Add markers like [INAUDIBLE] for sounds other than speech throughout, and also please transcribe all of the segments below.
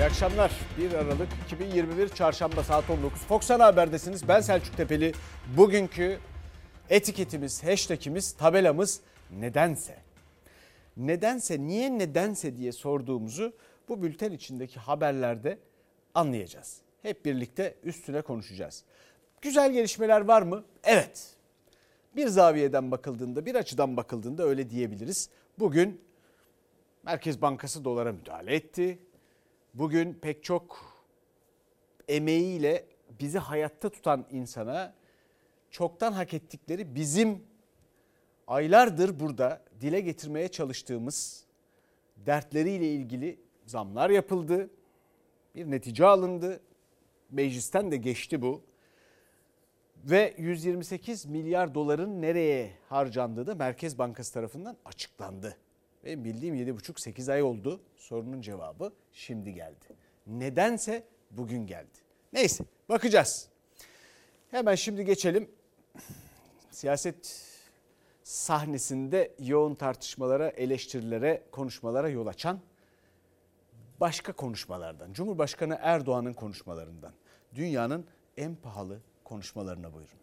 İyi akşamlar. 1 Aralık 2021 Çarşamba saat 19. Fox Ana Haber'desiniz. Ben Selçuk Tepeli. Bugünkü etiketimiz, hashtagimiz, tabelamız nedense. Nedense, niye nedense diye sorduğumuzu bu bülten içindeki haberlerde anlayacağız. Hep birlikte üstüne konuşacağız. Güzel gelişmeler var mı? Evet. Bir zaviyeden bakıldığında, bir açıdan bakıldığında öyle diyebiliriz. Bugün Merkez Bankası dolara müdahale etti. Bugün pek çok emeğiyle bizi hayatta tutan insana çoktan hak ettikleri bizim aylardır burada dile getirmeye çalıştığımız dertleriyle ilgili zamlar yapıldı. Bir netice alındı. Meclisten de geçti bu. Ve 128 milyar doların nereye harcandığı da Merkez Bankası tarafından açıklandı. Benim bildiğim 7,5-8 ay oldu. Sorunun cevabı şimdi geldi. Nedense bugün geldi. Neyse bakacağız. Hemen şimdi geçelim. Siyaset sahnesinde yoğun tartışmalara, eleştirilere, konuşmalara yol açan başka konuşmalardan. Cumhurbaşkanı Erdoğan'ın konuşmalarından. Dünyanın en pahalı konuşmalarına buyurun.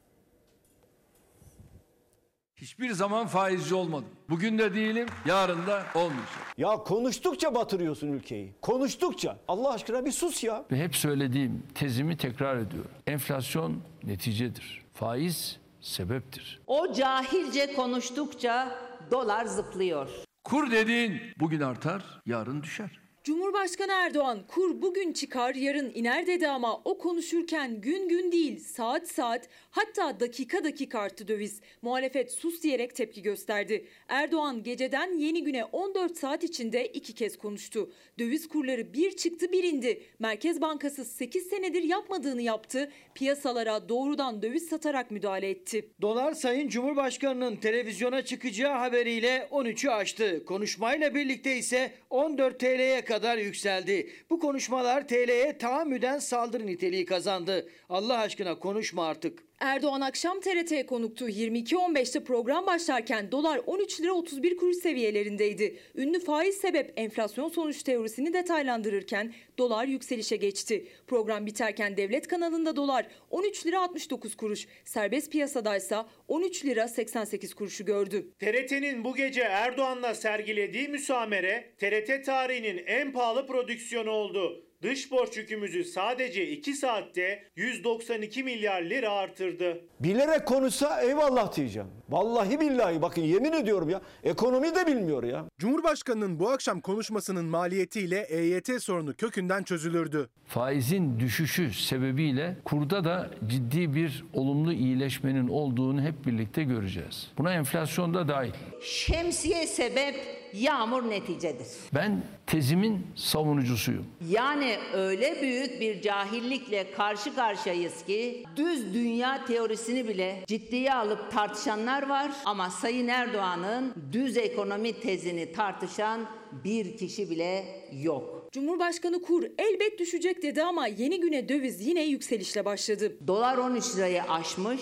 Hiçbir zaman faizci olmadım. Bugün de değilim, yarın da olmayacak. Ya konuştukça batırıyorsun ülkeyi. Konuştukça. Allah aşkına bir sus ya. Ve hep söylediğim tezimi tekrar ediyorum. Enflasyon neticedir. Faiz sebeptir. O cahilce konuştukça dolar zıplıyor. Kur dediğin bugün artar, yarın düşer. Cumhurbaşkanı Erdoğan kur bugün çıkar yarın iner dedi ama o konuşurken gün gün değil saat saat hatta dakika dakika arttı döviz. Muhalefet sus diyerek tepki gösterdi. Erdoğan geceden yeni güne 14 saat içinde iki kez konuştu. Döviz kurları bir çıktı bir indi. Merkez Bankası 8 senedir yapmadığını yaptı. Piyasalara doğrudan döviz satarak müdahale etti. Dolar Sayın Cumhurbaşkanı'nın televizyona çıkacağı haberiyle 13'ü aştı. Konuşmayla birlikte ise 14 TL'ye kadar yükseldi. Bu konuşmalar TL'ye tahammüden saldırı niteliği kazandı. Allah aşkına konuşma artık. Erdoğan akşam TRT'ye konuktu. 22.15'te program başlarken dolar 13 lira 31 kuruş seviyelerindeydi. Ünlü faiz sebep enflasyon sonuç teorisini detaylandırırken dolar yükselişe geçti. Program biterken devlet kanalında dolar 13 lira 69 kuruş, serbest piyasadaysa 13 lira 88 kuruşu gördü. TRT'nin bu gece Erdoğan'la sergilediği müsamere TRT tarihinin en pahalı prodüksiyonu oldu. Dış borç yükümüzü sadece 2 saatte 192 milyar lira artırdı. Bilerek konuşsa eyvallah diyeceğim. Vallahi billahi bakın yemin ediyorum ya. Ekonomi de bilmiyor ya. Cumhurbaşkanının bu akşam konuşmasının maliyetiyle EYT sorunu kökünden çözülürdü. Faizin düşüşü sebebiyle kurda da ciddi bir olumlu iyileşmenin olduğunu hep birlikte göreceğiz. Buna enflasyon da dahil. Şemsiye sebep, yağmur neticedir. Ben tezimin savunucusuyum. Yani öyle büyük bir cahillikle karşı karşıyayız ki düz dünya teorisini bile ciddiye alıp tartışanlar var ama Sayın Erdoğan'ın düz ekonomi tezini tartışan bir kişi bile yok. Cumhurbaşkanı kur elbet düşecek dedi ama yeni güne döviz yine yükselişle başladı. Dolar 13 lirayı aşmış,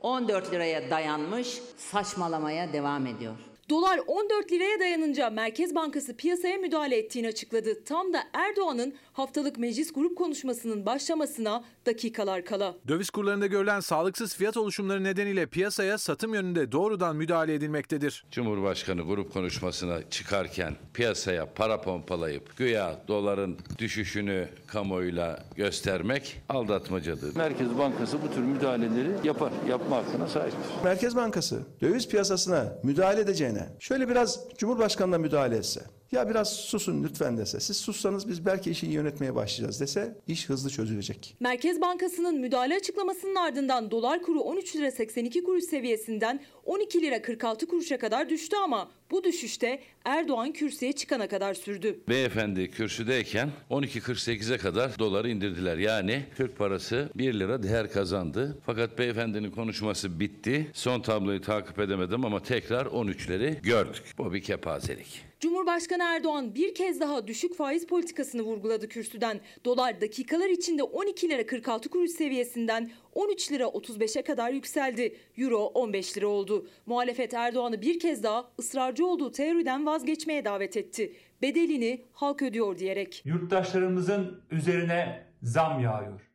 14 liraya dayanmış, saçmalamaya devam ediyor. Dolar 14 liraya dayanınca Merkez Bankası piyasaya müdahale ettiğini açıkladı. Tam da Erdoğan'ın haftalık meclis grup konuşmasının başlamasına dakikalar kala. Döviz kurlarında görülen sağlıksız fiyat oluşumları nedeniyle piyasaya satım yönünde doğrudan müdahale edilmektedir. Cumhurbaşkanı grup konuşmasına çıkarken piyasaya para pompalayıp güya doların düşüşünü kamuoyuyla göstermek aldatmacadır. Merkez Bankası bu tür müdahaleleri yapar. Yapma hakkına sahiptir. Merkez Bankası döviz piyasasına müdahale şöyle biraz Cumhurbaşkanı'na müdahale etse ya biraz susun lütfen dese siz sussanız biz belki işi yönetmeye başlayacağız dese iş hızlı çözülecek. Merkez Bankası'nın müdahale açıklamasının ardından dolar kuru 13 lira 82 kuruş seviyesinden 12 lira 46 kuruşa kadar düştü ama bu düşüşte Erdoğan kürsüye çıkana kadar sürdü. Beyefendi kürsüdeyken 12.48'e kadar doları indirdiler. Yani Türk parası 1 lira değer kazandı. Fakat beyefendinin konuşması bitti. Son tabloyu takip edemedim ama tekrar 13'leri gördük. Bu bir kepazelik. Cumhurbaşkanı Erdoğan bir kez daha düşük faiz politikasını vurguladı kürsüden. Dolar dakikalar içinde 12 lira 46 kuruş seviyesinden 13 lira 35'e kadar yükseldi. Euro 15 lira oldu. Muhalefet Erdoğan'ı bir kez daha ısrarcı olduğu teoriden vazgeçmeye davet etti. Bedelini halk ödüyor diyerek. Yurttaşlarımızın üzerine zam yağıyor.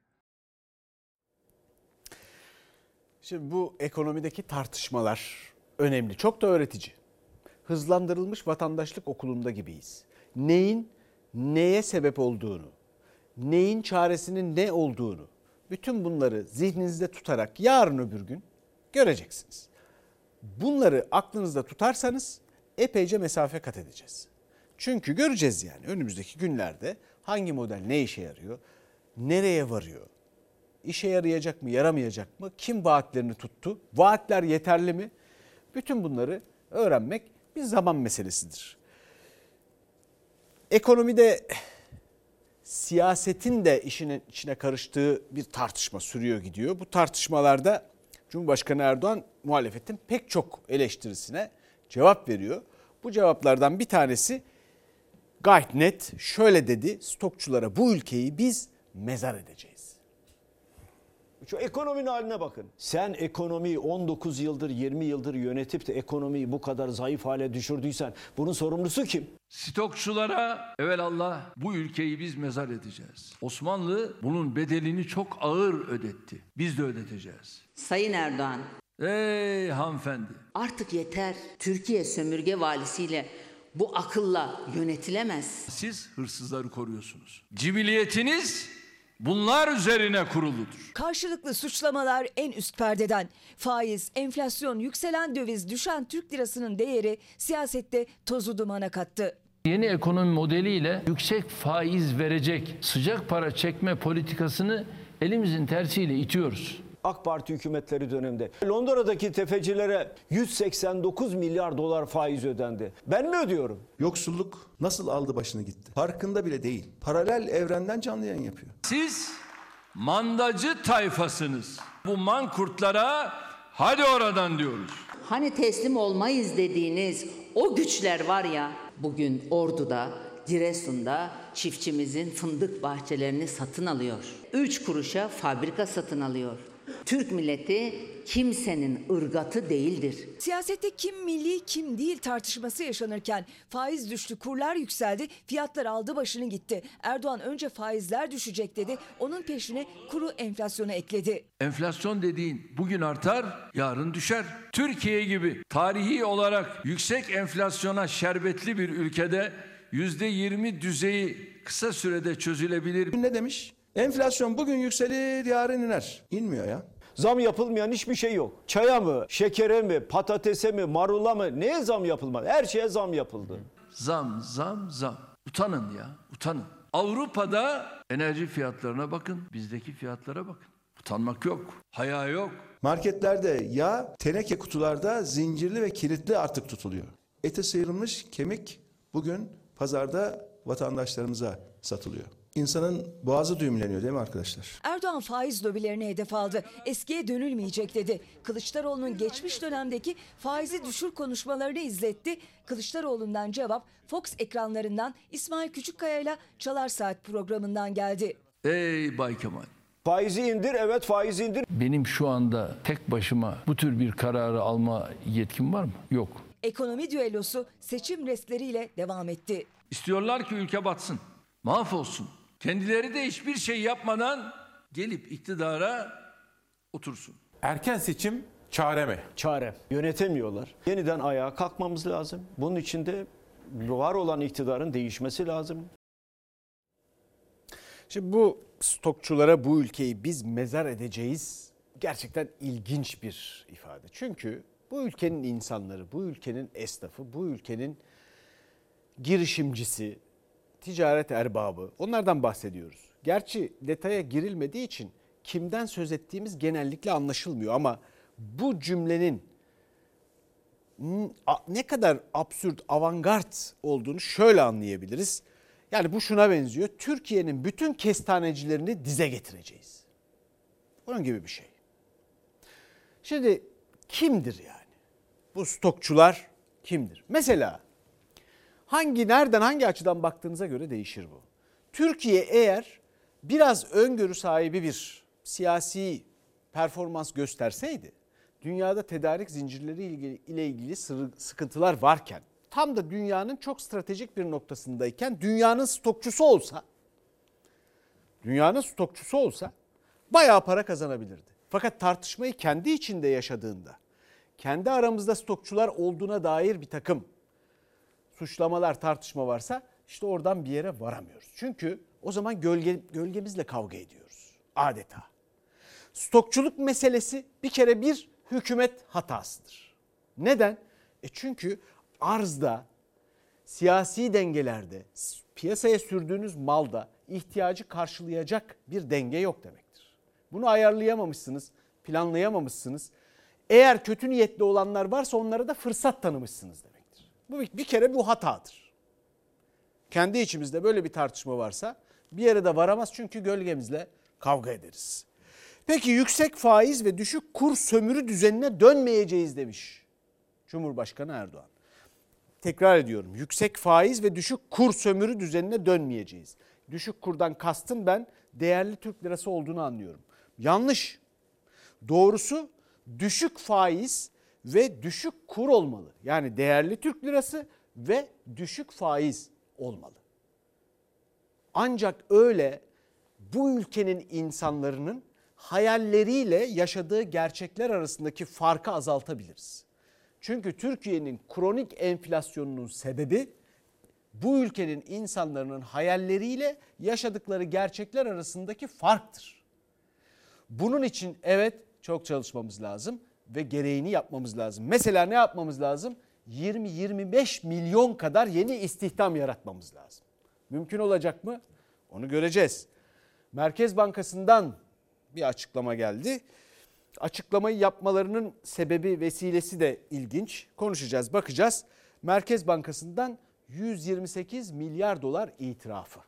Şimdi bu ekonomideki tartışmalar önemli. Çok da öğretici. Hızlandırılmış vatandaşlık okulunda gibiyiz. Neyin neye sebep olduğunu, neyin çaresinin ne olduğunu bütün bunları zihninizde tutarak yarın öbür gün göreceksiniz. Bunları aklınızda tutarsanız epeyce mesafe kat edeceğiz. Çünkü göreceğiz yani önümüzdeki günlerde hangi model ne işe yarıyor, nereye varıyor, işe yarayacak mı, yaramayacak mı, kim vaatlerini tuttu, vaatler yeterli mi? Bütün bunları öğrenmek bir zaman meselesidir. Ekonomide siyasetin de işinin içine karıştığı bir tartışma sürüyor gidiyor. Bu tartışmalarda Cumhurbaşkanı Erdoğan muhalefetin pek çok eleştirisine cevap veriyor. Bu cevaplardan bir tanesi gayet net şöyle dedi stokçulara bu ülkeyi biz mezar edeceğiz. Şu ekonominin haline bakın. Sen ekonomiyi 19 yıldır 20 yıldır yönetip de ekonomiyi bu kadar zayıf hale düşürdüysen bunun sorumlusu kim? Stokçulara evelallah bu ülkeyi biz mezar edeceğiz. Osmanlı bunun bedelini çok ağır ödetti. Biz de ödeteceğiz. Sayın Erdoğan, Ey hanımefendi. artık yeter. Türkiye sömürge valisiyle bu akılla yönetilemez. Siz hırsızları koruyorsunuz. Cibiliyetiniz bunlar üzerine kuruludur. Karşılıklı suçlamalar en üst perdeden. Faiz, enflasyon, yükselen döviz, düşen Türk lirasının değeri siyasette tozu dumana kattı. Yeni ekonomi modeliyle yüksek faiz verecek sıcak para çekme politikasını elimizin tersiyle itiyoruz. AK Parti hükümetleri döneminde Londra'daki tefecilere 189 milyar dolar faiz ödendi. Ben mi ödüyorum? Yoksulluk nasıl aldı başını gitti? Farkında bile değil. Paralel evrenden canlı yayın yapıyor. Siz mandacı tayfasınız. Bu mankurtlara hadi oradan diyoruz. Hani teslim olmayız dediğiniz o güçler var ya bugün Ordu'da, Giresun'da çiftçimizin fındık bahçelerini satın alıyor. Üç kuruşa fabrika satın alıyor. Türk milleti kimsenin ırgatı değildir. Siyasette kim milli kim değil tartışması yaşanırken faiz düştü, kurlar yükseldi, fiyatlar aldı başını gitti. Erdoğan önce faizler düşecek dedi, onun peşine kuru enflasyonu ekledi. Enflasyon dediğin bugün artar, yarın düşer. Türkiye gibi tarihi olarak yüksek enflasyona şerbetli bir ülkede yüzde yirmi düzeyi kısa sürede çözülebilir. Ne demiş? Enflasyon bugün yükselir, yarın iner. İnmiyor ya. Zam yapılmayan hiçbir şey yok. Çaya mı, şekere mi, patatese mi, marula mı neye zam yapılmadı? Her şeye zam yapıldı. Zam, zam, zam. Utanın ya, utanın. Avrupa'da enerji fiyatlarına bakın, bizdeki fiyatlara bakın. Utanmak yok, haya yok. Marketlerde yağ teneke kutularda zincirli ve kilitli artık tutuluyor. Eti sıyrılmış kemik bugün pazarda vatandaşlarımıza satılıyor. İnsanın boğazı düğümleniyor değil mi arkadaşlar? Erdoğan faiz lobilerini hedef aldı. Eskiye dönülmeyecek dedi. Kılıçdaroğlu'nun geçmiş dönemdeki faizi düşür konuşmalarını izletti. Kılıçdaroğlu'ndan cevap Fox ekranlarından İsmail Küçükkaya ile Çalar Saat programından geldi. Ey Bay Kemal. Faizi indir, evet faizi indir. Benim şu anda tek başıma bu tür bir kararı alma yetkim var mı? Yok. Ekonomi düellosu seçim restleriyle devam etti. İstiyorlar ki ülke batsın, mahvolsun. Kendileri de hiçbir şey yapmadan gelip iktidara otursun. Erken seçim çare mi? Çare. Yönetemiyorlar. Yeniden ayağa kalkmamız lazım. Bunun için de var olan iktidarın değişmesi lazım. Şimdi bu stokçulara bu ülkeyi biz mezar edeceğiz gerçekten ilginç bir ifade. Çünkü bu ülkenin insanları, bu ülkenin esnafı, bu ülkenin girişimcisi, ticaret erbabı onlardan bahsediyoruz. Gerçi detaya girilmediği için kimden söz ettiğimiz genellikle anlaşılmıyor ama bu cümlenin ne kadar absürt, avantgard olduğunu şöyle anlayabiliriz. Yani bu şuna benziyor. Türkiye'nin bütün kestanecilerini dize getireceğiz. Onun gibi bir şey. Şimdi kimdir yani? Bu stokçular kimdir? Mesela Hangi nereden hangi açıdan baktığınıza göre değişir bu. Türkiye eğer biraz öngörü sahibi bir siyasi performans gösterseydi dünyada tedarik zincirleri ile ilgili sıkıntılar varken tam da dünyanın çok stratejik bir noktasındayken dünyanın stokçusu olsa dünyanın stokçusu olsa bayağı para kazanabilirdi. Fakat tartışmayı kendi içinde yaşadığında kendi aramızda stokçular olduğuna dair bir takım suçlamalar tartışma varsa işte oradan bir yere varamıyoruz. Çünkü o zaman gölge, gölgemizle kavga ediyoruz adeta. Stokçuluk meselesi bir kere bir hükümet hatasıdır. Neden? E çünkü arzda, siyasi dengelerde, piyasaya sürdüğünüz malda ihtiyacı karşılayacak bir denge yok demektir. Bunu ayarlayamamışsınız, planlayamamışsınız. Eğer kötü niyetli olanlar varsa onlara da fırsat tanımışsınız demektir. Bu bir kere bu hatadır. Kendi içimizde böyle bir tartışma varsa bir yere de varamaz çünkü gölgemizle kavga ederiz. Peki yüksek faiz ve düşük kur sömürü düzenine dönmeyeceğiz demiş Cumhurbaşkanı Erdoğan. Tekrar ediyorum yüksek faiz ve düşük kur sömürü düzenine dönmeyeceğiz. Düşük kurdan kastım ben değerli Türk lirası olduğunu anlıyorum. Yanlış. Doğrusu düşük faiz ve düşük kur olmalı. Yani değerli Türk lirası ve düşük faiz olmalı. Ancak öyle bu ülkenin insanların hayalleriyle yaşadığı gerçekler arasındaki farkı azaltabiliriz. Çünkü Türkiye'nin kronik enflasyonunun sebebi bu ülkenin insanların hayalleriyle yaşadıkları gerçekler arasındaki farktır. Bunun için evet çok çalışmamız lazım ve gereğini yapmamız lazım. Mesela ne yapmamız lazım? 20-25 milyon kadar yeni istihdam yaratmamız lazım. Mümkün olacak mı? Onu göreceğiz. Merkez Bankası'ndan bir açıklama geldi. Açıklamayı yapmalarının sebebi vesilesi de ilginç. Konuşacağız, bakacağız. Merkez Bankası'ndan 128 milyar dolar itirafı.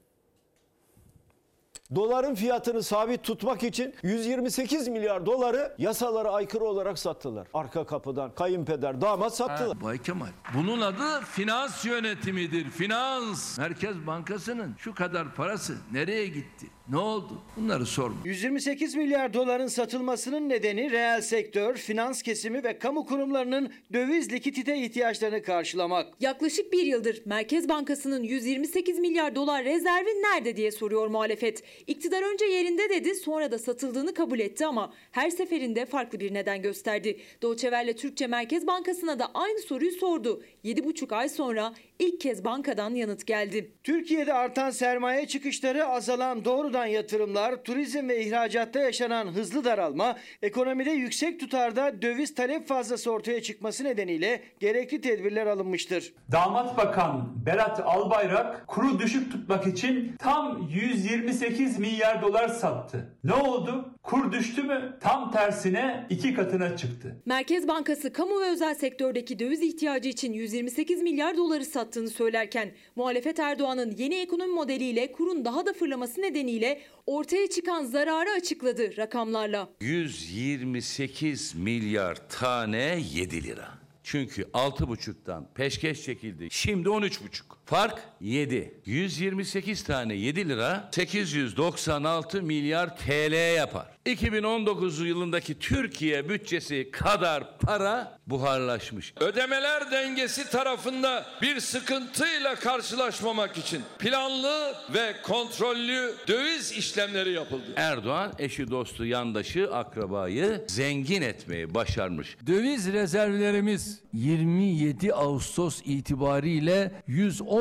Doların fiyatını sabit tutmak için 128 milyar doları yasalara aykırı olarak sattılar. Arka kapıdan kayınpeder damat sattılar. Ha, Bay Kemal bunun adı finans yönetimidir. Finans. Merkez Bankası'nın şu kadar parası nereye gitti? Ne oldu? Bunları sorma. 128 milyar doların satılmasının nedeni reel sektör, finans kesimi ve kamu kurumlarının döviz likidite ihtiyaçlarını karşılamak. Yaklaşık bir yıldır Merkez Bankası'nın 128 milyar dolar rezervi nerede diye soruyor muhalefet. İktidar önce yerinde dedi sonra da satıldığını kabul etti ama her seferinde farklı bir neden gösterdi. Doğçever'le Türkçe Merkez Bankası'na da aynı soruyu sordu. 7,5 ay sonra ilk kez bankadan yanıt geldi. Türkiye'de artan sermaye çıkışları, azalan doğrudan yatırımlar, turizm ve ihracatta yaşanan hızlı daralma, ekonomide yüksek tutarda döviz talep fazlası ortaya çıkması nedeniyle gerekli tedbirler alınmıştır. Damat Bakan Berat Albayrak kuru düşük tutmak için tam 128 milyar dolar sattı. Ne oldu? Kur düştü mü? Tam tersine iki katına çıktı. Merkez Bankası kamu ve özel sektördeki döviz ihtiyacı için 128 milyar doları sattığını söylerken muhalefet Erdoğan'ın yeni ekonomi modeliyle kurun daha da fırlaması nedeniyle ortaya çıkan zararı açıkladı rakamlarla. 128 milyar tane 7 lira. Çünkü 6,5'tan peşkeş çekildi. Şimdi 13,5. Fark 7. 128 tane 7 lira 896 milyar TL yapar. 2019 yılındaki Türkiye bütçesi kadar para buharlaşmış. Ödemeler dengesi tarafında bir sıkıntıyla karşılaşmamak için planlı ve kontrollü döviz işlemleri yapıldı. Erdoğan eşi dostu yandaşı akrabayı zengin etmeyi başarmış. Döviz rezervlerimiz 27 Ağustos itibariyle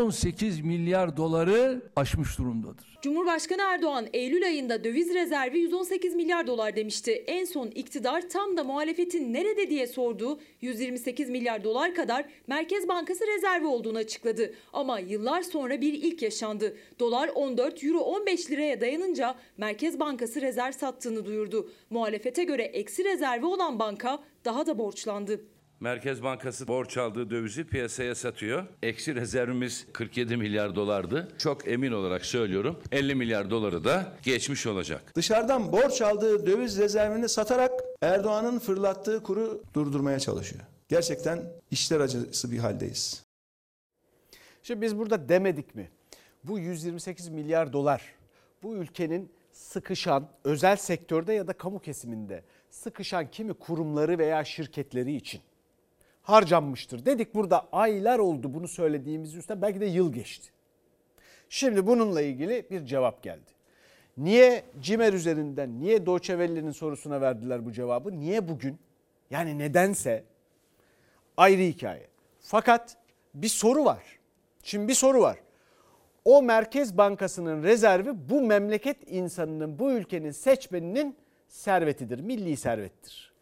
118 milyar doları aşmış durumdadır. Cumhurbaşkanı Erdoğan Eylül ayında döviz rezervi 118 milyar dolar demişti. En son iktidar tam da muhalefetin nerede diye sorduğu 128 milyar dolar kadar Merkez Bankası rezervi olduğunu açıkladı. Ama yıllar sonra bir ilk yaşandı. Dolar 14, euro 15 liraya dayanınca Merkez Bankası rezerv sattığını duyurdu. Muhalefete göre eksi rezervi olan banka daha da borçlandı. Merkez Bankası borç aldığı dövizi piyasaya satıyor. Eksi rezervimiz 47 milyar dolardı. Çok emin olarak söylüyorum 50 milyar doları da geçmiş olacak. Dışarıdan borç aldığı döviz rezervini satarak Erdoğan'ın fırlattığı kuru durdurmaya çalışıyor. Gerçekten işler acısı bir haldeyiz. Şimdi biz burada demedik mi? Bu 128 milyar dolar bu ülkenin sıkışan özel sektörde ya da kamu kesiminde sıkışan kimi kurumları veya şirketleri için harcanmıştır. Dedik burada aylar oldu bunu söylediğimiz üstten belki de yıl geçti. Şimdi bununla ilgili bir cevap geldi. Niye Cimer üzerinden, niye Deutsche Welle'nin sorusuna verdiler bu cevabı? Niye bugün? Yani nedense ayrı hikaye. Fakat bir soru var. Şimdi bir soru var. O Merkez Bankası'nın rezervi bu memleket insanının, bu ülkenin seçmeninin servetidir, milli servettir.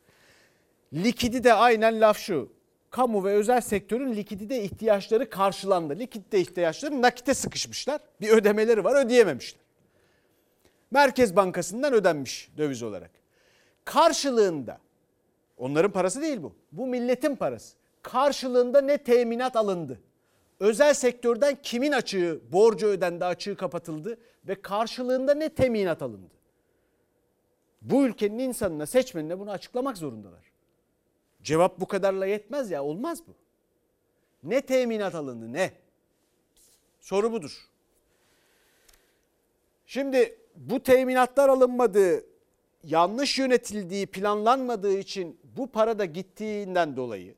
Likidi de aynen laf şu. Kamu ve özel sektörün likidite ihtiyaçları karşılandı. Likidite ihtiyaçları nakite sıkışmışlar. Bir ödemeleri var ödeyememişler. Merkez Bankası'ndan ödenmiş döviz olarak. Karşılığında onların parası değil bu. Bu milletin parası. Karşılığında ne teminat alındı? Özel sektörden kimin açığı, borcu ödendi, açığı kapatıldı ve karşılığında ne teminat alındı? Bu ülkenin insanına, seçmenine bunu açıklamak zorundalar. Cevap bu kadarla yetmez ya, olmaz bu. Ne teminat alındı, ne? Soru budur. Şimdi bu teminatlar alınmadığı, yanlış yönetildiği, planlanmadığı için bu para da gittiğinden dolayı,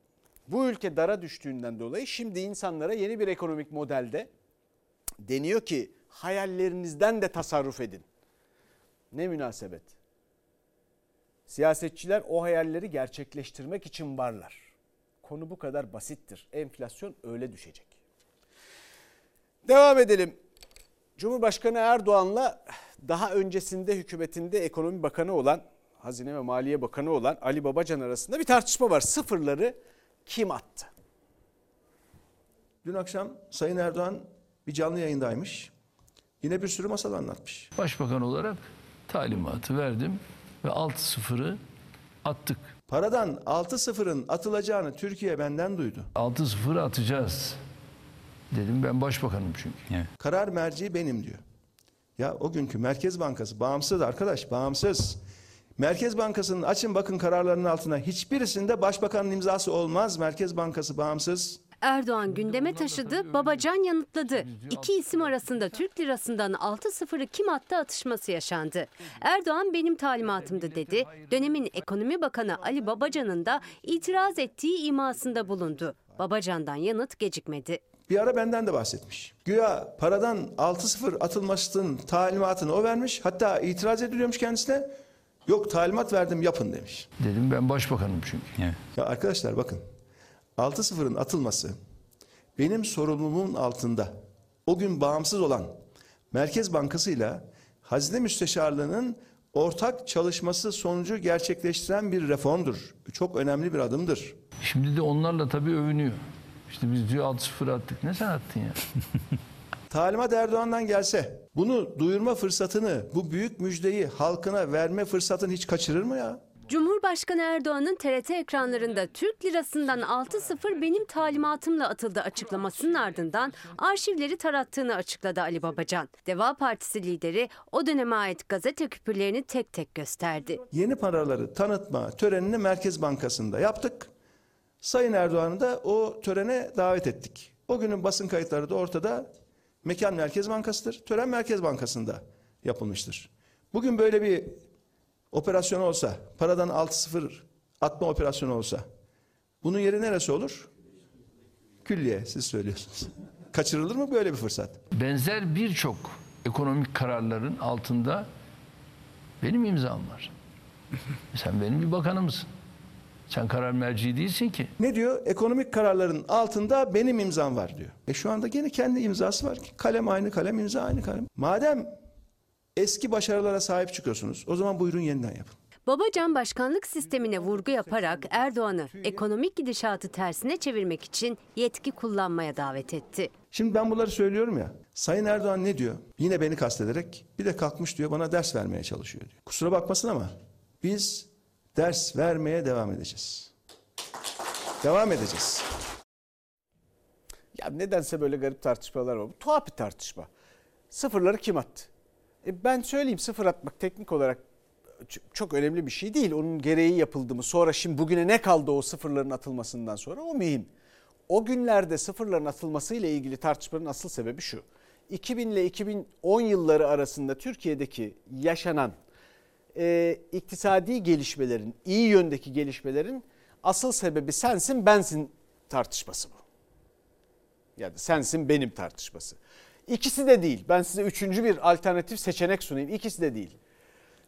bu ülke dara düştüğünden dolayı şimdi insanlara yeni bir ekonomik modelde deniyor ki hayallerinizden de tasarruf edin. Ne münasebet. Siyasetçiler o hayalleri gerçekleştirmek için varlar. Konu bu kadar basittir. Enflasyon öyle düşecek. Devam edelim. Cumhurbaşkanı Erdoğan'la daha öncesinde hükümetinde ekonomi bakanı olan, Hazine ve Maliye Bakanı olan Ali Babacan arasında bir tartışma var. Sıfırları kim attı? Dün akşam Sayın Erdoğan bir canlı yayındaymış. Yine bir sürü masal anlatmış. Başbakan olarak talimatı verdim ve 6-0'ı attık. Paradan 6-0'ın atılacağını Türkiye benden duydu. 6-0'ı atacağız. Dedim ben başbakanım çünkü. Karar merci benim diyor. Ya o günkü Merkez Bankası bağımsız arkadaş bağımsız. Merkez Bankası'nın açın bakın kararlarının altına hiçbirisinde başbakanın imzası olmaz. Merkez Bankası bağımsız. Erdoğan gündeme taşıdı, Babacan yanıtladı. İki isim arasında Türk lirasından 6-0'ı kim attı atışması yaşandı. Erdoğan benim talimatımdı dedi. Dönemin ekonomi bakanı Ali Babacan'ın da itiraz ettiği imasında bulundu. Babacan'dan yanıt gecikmedi. Bir ara benden de bahsetmiş. Güya paradan 6-0 atılmasının talimatını o vermiş. Hatta itiraz ediliyormuş kendisine. Yok talimat verdim yapın demiş. Dedim ben başbakanım çünkü. Ya arkadaşlar bakın 6-0'ın atılması benim sorumluluğumun altında o gün bağımsız olan Merkez Bankası ile Hazine Müsteşarlığı'nın ortak çalışması sonucu gerçekleştiren bir reformdur. Çok önemli bir adımdır. Şimdi de onlarla tabii övünüyor. İşte biz diyor 6-0 attık. Ne sen attın ya? [LAUGHS] Talimat Erdoğan'dan gelse bunu duyurma fırsatını, bu büyük müjdeyi halkına verme fırsatını hiç kaçırır mı ya? Cumhurbaşkanı Erdoğan'ın TRT ekranlarında Türk lirasından 6-0 benim talimatımla atıldı açıklamasının ardından arşivleri tarattığını açıkladı Ali Babacan. Deva Partisi lideri o döneme ait gazete küpürlerini tek tek gösterdi. Yeni paraları tanıtma törenini Merkez Bankası'nda yaptık. Sayın Erdoğan'ı da o törene davet ettik. O günün basın kayıtları da ortada. Mekan Merkez Bankası'dır. Tören Merkez Bankası'nda yapılmıştır. Bugün böyle bir operasyon olsa, paradan 6-0 atma operasyonu olsa, bunun yeri neresi olur? Külliye, siz söylüyorsunuz. [LAUGHS] Kaçırılır mı böyle bir fırsat? Benzer birçok ekonomik kararların altında benim imzam var. [LAUGHS] Sen benim bir bakanımsın. Sen karar merci değilsin ki. Ne diyor? Ekonomik kararların altında benim imzam var diyor. E şu anda gene kendi imzası var. Kalem aynı kalem, imza aynı kalem. Madem eski başarılara sahip çıkıyorsunuz, o zaman buyurun yeniden yapın. Babacan başkanlık sistemine vurgu yaparak Erdoğan'ı ekonomik gidişatı tersine çevirmek için yetki kullanmaya davet etti. Şimdi ben bunları söylüyorum ya. Sayın Erdoğan ne diyor? Yine beni kastederek bir de kalkmış diyor bana ders vermeye çalışıyor diyor. Kusura bakmasın ama biz ders vermeye devam edeceğiz. Devam edeceğiz. Ya nedense böyle garip tartışmalar var. Bu tuhaf bir tartışma. Sıfırları kim attı? E ben söyleyeyim sıfır atmak teknik olarak çok önemli bir şey değil. Onun gereği yapıldı mı? Sonra şimdi bugüne ne kaldı o sıfırların atılmasından sonra? O mühim. o günlerde sıfırların atılmasıyla ilgili tartışmanın asıl sebebi şu. 2000 ile 2010 yılları arasında Türkiye'deki yaşanan e, iktisadi gelişmelerin, iyi yöndeki gelişmelerin asıl sebebi sensin bensin tartışması bu. Yani sensin benim tartışması. İkisi de değil. Ben size üçüncü bir alternatif seçenek sunayım. İkisi de değil.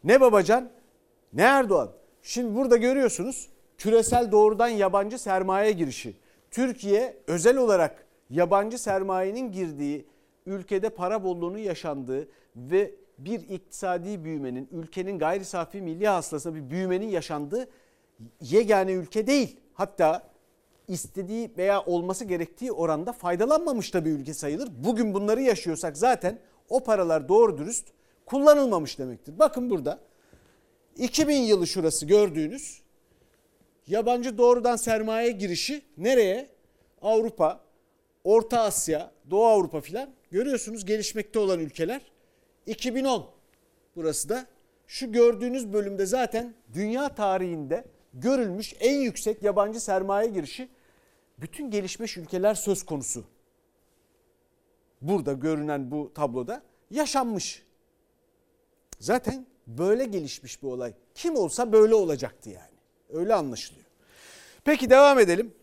Ne Babacan ne Erdoğan. Şimdi burada görüyorsunuz küresel doğrudan yabancı sermaye girişi. Türkiye özel olarak yabancı sermayenin girdiği ülkede para bolluğunun yaşandığı ve bir iktisadi büyümenin, ülkenin gayri safi milli hasılasında bir büyümenin yaşandığı yegane ülke değil. Hatta istediği veya olması gerektiği oranda faydalanmamış da bir ülke sayılır. Bugün bunları yaşıyorsak zaten o paralar doğru dürüst kullanılmamış demektir. Bakın burada 2000 yılı şurası gördüğünüz yabancı doğrudan sermaye girişi nereye? Avrupa, Orta Asya, Doğu Avrupa filan görüyorsunuz gelişmekte olan ülkeler. 2010 burası da şu gördüğünüz bölümde zaten dünya tarihinde görülmüş en yüksek yabancı sermaye girişi bütün gelişmiş ülkeler söz konusu. Burada görünen bu tabloda yaşanmış. Zaten böyle gelişmiş bu olay. Kim olsa böyle olacaktı yani. Öyle anlaşılıyor. Peki devam edelim.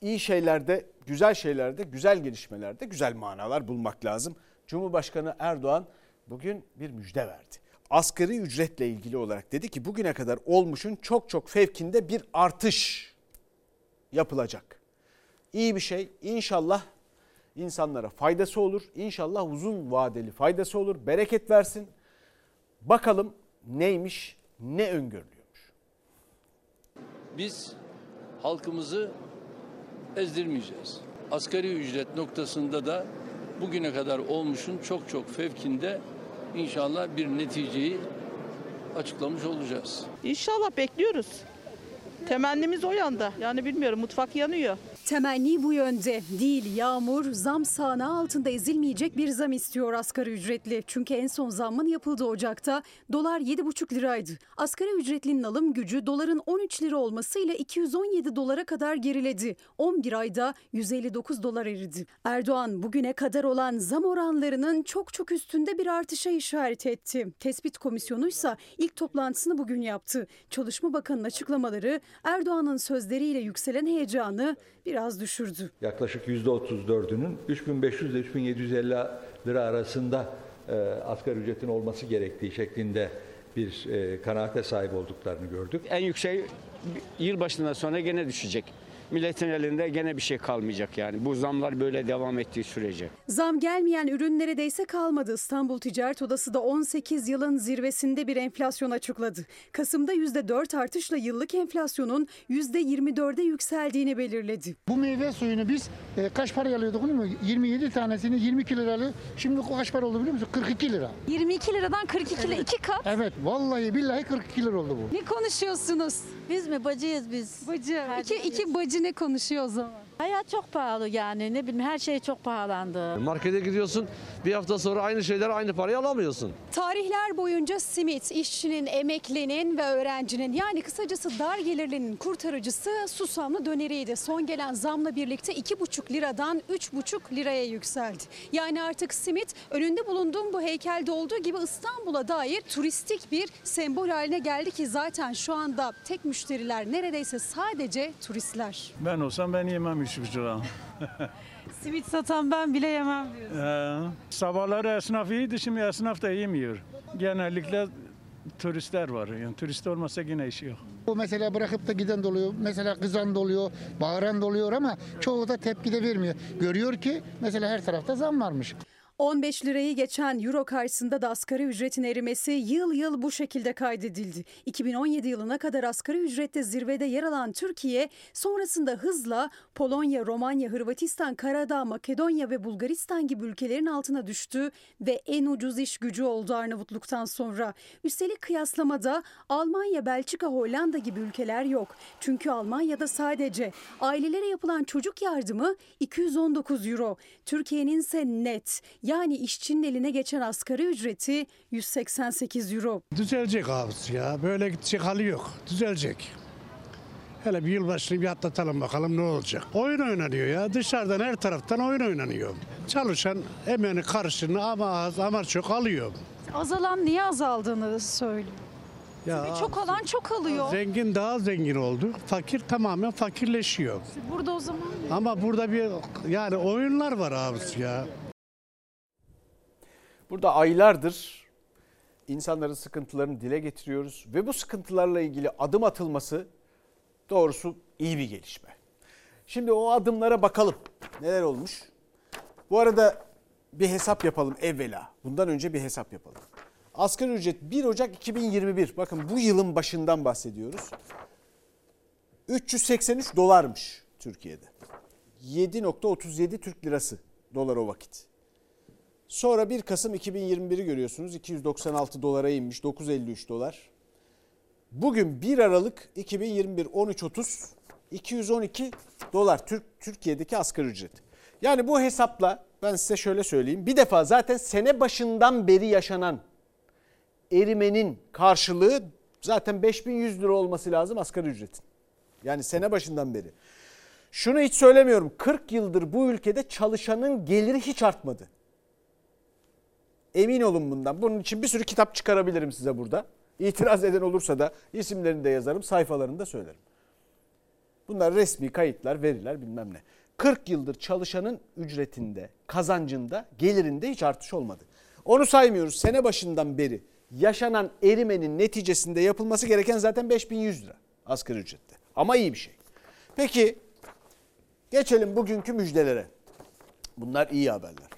İyi şeylerde, güzel şeylerde, güzel gelişmelerde güzel manalar bulmak lazım. Cumhurbaşkanı Erdoğan bugün bir müjde verdi. Asgari ücretle ilgili olarak dedi ki bugüne kadar olmuşun çok çok fevkinde bir artış yapılacak. İyi bir şey. İnşallah insanlara faydası olur. İnşallah uzun vadeli faydası olur. Bereket versin. Bakalım neymiş, ne öngörülüyormuş. Biz halkımızı ezdirmeyeceğiz. Asgari ücret noktasında da bugüne kadar olmuşun çok çok fevkinde inşallah bir neticeyi açıklamış olacağız. İnşallah bekliyoruz. Temennimiz o yanda. Yani bilmiyorum mutfak yanıyor. Temenni bu yönde değil yağmur zam sahne altında ezilmeyecek bir zam istiyor asgari ücretli. Çünkü en son zammın yapıldığı Ocak'ta dolar 7,5 liraydı. Asgari ücretlinin alım gücü doların 13 lira olmasıyla 217 dolara kadar geriledi. 11 ayda 159 dolar eridi. Erdoğan bugüne kadar olan zam oranlarının çok çok üstünde bir artışa işaret etti. Tespit komisyonu ise ilk toplantısını bugün yaptı. Çalışma Bakanı'nın açıklamaları Erdoğan'ın sözleriyle yükselen heyecanı biraz düşürdü. Yaklaşık %34'ünün 3500 ile 3750 lira arasında e, asgari ücretin olması gerektiği şeklinde bir e, kanaate sahip olduklarını gördük. En yüksek yılbaşından sonra gene düşecek. Milletin elinde gene bir şey kalmayacak yani. Bu zamlar böyle devam ettiği sürece. Zam gelmeyen ürün neredeyse kalmadı. İstanbul Ticaret Odası da 18 yılın zirvesinde bir enflasyon açıkladı. Kasım'da %4 artışla yıllık enflasyonun %24'e yükseldiğini belirledi. Bu meyve suyunu biz e, kaç para alıyorduk değil mi? 27 tanesini 22 liralı. Şimdi kaç para oldu biliyor musun? 42 lira. 22 liradan 42 lira iki kat. Evet vallahi billahi 42 lira oldu bu. Ne konuşuyorsunuz? Biz mi bacıyız biz? Bacı. İki, iki bacı ne konuşuyor o zaman? Hayat çok pahalı yani ne bileyim her şey çok pahalandı. Markete gidiyorsun bir hafta sonra aynı şeyler aynı parayı alamıyorsun. Tarihler boyunca simit, işçinin, emeklinin ve öğrencinin yani kısacası dar gelirlinin kurtarıcısı susamlı döneriydi. Son gelen zamla birlikte 2,5 liradan 3,5 liraya yükseldi. Yani artık simit önünde bulunduğum bu heykelde olduğu gibi İstanbul'a dair turistik bir sembol haline geldi ki zaten şu anda tek müşteriler neredeyse sadece turistler. Ben olsam ben yemem üç buçuk lira. Simit satan ben bile yemem diyorsun. Ee, sabahları esnaf iyiydi şimdi esnaf da yemiyor. Genellikle turistler var. Yani turist olmasa yine işi yok. Bu mesela bırakıp da giden doluyor. Mesela kızan doluyor, bağıran doluyor ama çoğu da tepki de vermiyor. Görüyor ki mesela her tarafta zam varmış. 15 lirayı geçen euro karşısında da asgari ücretin erimesi yıl yıl bu şekilde kaydedildi. 2017 yılına kadar asgari ücrette zirvede yer alan Türkiye sonrasında hızla Polonya, Romanya, Hırvatistan, Karadağ, Makedonya ve Bulgaristan gibi ülkelerin altına düştü ve en ucuz iş gücü oldu Arnavutluk'tan sonra. Üstelik kıyaslamada Almanya, Belçika, Hollanda gibi ülkeler yok. Çünkü Almanya'da sadece ailelere yapılan çocuk yardımı 219 euro. Türkiye'nin ise net yani işçinin eline geçen asgari ücreti 188 euro. Düzelecek abi ya. Böyle gidecek hali yok. Düzelecek. Hele bir yılbaşını bir atlatalım bakalım ne olacak. Oyun oynanıyor ya. Dışarıdan her taraftan oyun oynanıyor. Çalışan emeğini karşılığını ama az ama çok alıyor. Azalan niye azaldığını söylüyor. Ya Ve çok alan çok alıyor. Zengin daha zengin oldu. Fakir tamamen fakirleşiyor. Burada o zaman Ama burada bir yani oyunlar var abisi ya. Burada aylardır insanların sıkıntılarını dile getiriyoruz ve bu sıkıntılarla ilgili adım atılması doğrusu iyi bir gelişme. Şimdi o adımlara bakalım. Neler olmuş? Bu arada bir hesap yapalım evvela. Bundan önce bir hesap yapalım. Asgari ücret 1 Ocak 2021. Bakın bu yılın başından bahsediyoruz. 383 dolarmış Türkiye'de. 7.37 Türk lirası dolar o vakit. Sonra 1 Kasım 2021'i görüyorsunuz. 296 dolara inmiş. 953 dolar. Bugün 1 Aralık 2021 13.30 212 dolar Türk Türkiye'deki asgari ücret. Yani bu hesapla ben size şöyle söyleyeyim. Bir defa zaten sene başından beri yaşanan erimenin karşılığı zaten 5100 lira olması lazım asgari ücretin. Yani sene başından beri. Şunu hiç söylemiyorum. 40 yıldır bu ülkede çalışanın geliri hiç artmadı. Emin olun bundan. Bunun için bir sürü kitap çıkarabilirim size burada. İtiraz eden olursa da isimlerini de yazarım, sayfalarını da söylerim. Bunlar resmi kayıtlar, veriler bilmem ne. 40 yıldır çalışanın ücretinde, kazancında, gelirinde hiç artış olmadı. Onu saymıyoruz. Sene başından beri yaşanan erimenin neticesinde yapılması gereken zaten 5100 lira asgari ücrette. Ama iyi bir şey. Peki geçelim bugünkü müjdelere. Bunlar iyi haberler.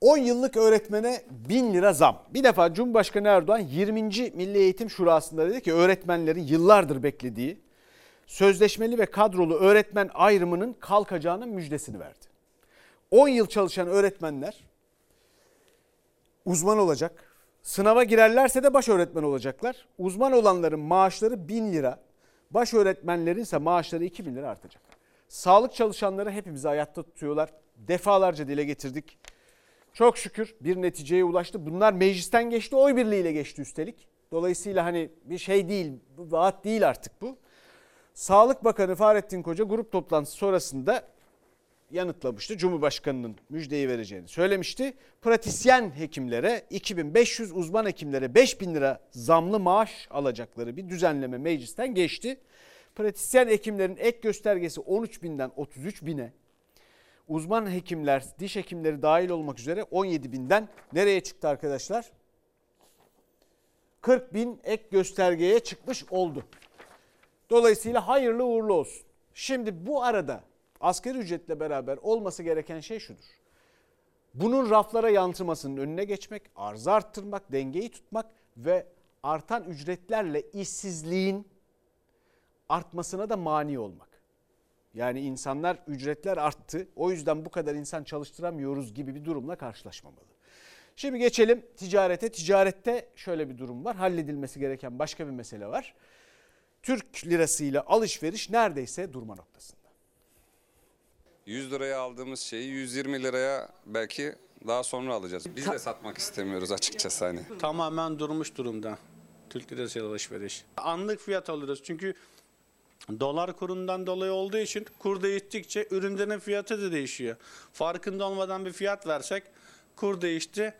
10 yıllık öğretmene 1000 lira zam. Bir defa Cumhurbaşkanı Erdoğan 20. Milli Eğitim Şurası'nda dedi ki öğretmenlerin yıllardır beklediği sözleşmeli ve kadrolu öğretmen ayrımının kalkacağının müjdesini verdi. 10 yıl çalışan öğretmenler uzman olacak. Sınava girerlerse de baş öğretmen olacaklar. Uzman olanların maaşları 1000 lira. Baş öğretmenlerin ise maaşları 2000 lira artacak. Sağlık çalışanları hepimizi hayatta tutuyorlar. Defalarca dile getirdik. Çok şükür bir neticeye ulaştı. Bunlar meclisten geçti, oy birliğiyle geçti üstelik. Dolayısıyla hani bir şey değil, vaat değil artık bu. Sağlık Bakanı Fahrettin Koca grup toplantısı sonrasında yanıtlamıştı. Cumhurbaşkanının müjdeyi vereceğini söylemişti. Pratisyen hekimlere 2500 uzman hekimlere 5000 lira zamlı maaş alacakları bir düzenleme meclisten geçti. Pratisyen hekimlerin ek göstergesi 13 binden 33 bine uzman hekimler, diş hekimleri dahil olmak üzere 17 binden nereye çıktı arkadaşlar? 40 bin ek göstergeye çıkmış oldu. Dolayısıyla hayırlı uğurlu olsun. Şimdi bu arada asgari ücretle beraber olması gereken şey şudur. Bunun raflara yansımasının önüne geçmek, arzı arttırmak, dengeyi tutmak ve artan ücretlerle işsizliğin artmasına da mani olmak. Yani insanlar ücretler arttı. O yüzden bu kadar insan çalıştıramıyoruz gibi bir durumla karşılaşmamalı. Şimdi geçelim ticarete. Ticarette şöyle bir durum var. Halledilmesi gereken başka bir mesele var. Türk lirasıyla alışveriş neredeyse durma noktasında. 100 liraya aldığımız şeyi 120 liraya belki daha sonra alacağız. Biz de satmak istemiyoruz açıkçası hani. Tamamen durmuş durumda Türk lirası alışveriş. Anlık fiyat alıyoruz çünkü dolar kurundan dolayı olduğu için kur değiştikçe ürünlerin fiyatı da değişiyor. Farkında olmadan bir fiyat versek kur değişti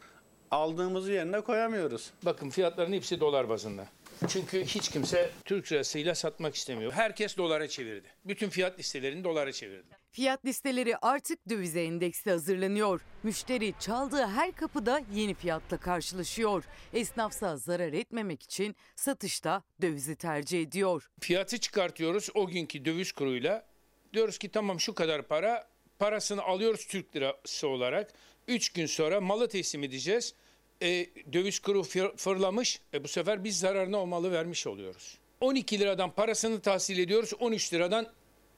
aldığımızı yerine koyamıyoruz. Bakın fiyatların hepsi dolar bazında. Çünkü hiç kimse Türk lirasıyla satmak istemiyor. Herkes dolara çevirdi. Bütün fiyat listelerini dolara çevirdi. Fiyat listeleri artık dövize endeksli hazırlanıyor. Müşteri çaldığı her kapıda yeni fiyatla karşılaşıyor. Esnafsa zarar etmemek için satışta dövizi tercih ediyor. Fiyatı çıkartıyoruz o günkü döviz kuruyla. Diyoruz ki tamam şu kadar para. Parasını alıyoruz Türk lirası olarak. 3 gün sonra malı teslim edeceğiz. E, döviz kuru fır- fırlamış. E, bu sefer biz zararına o malı vermiş oluyoruz. 12 liradan parasını tahsil ediyoruz. 13 liradan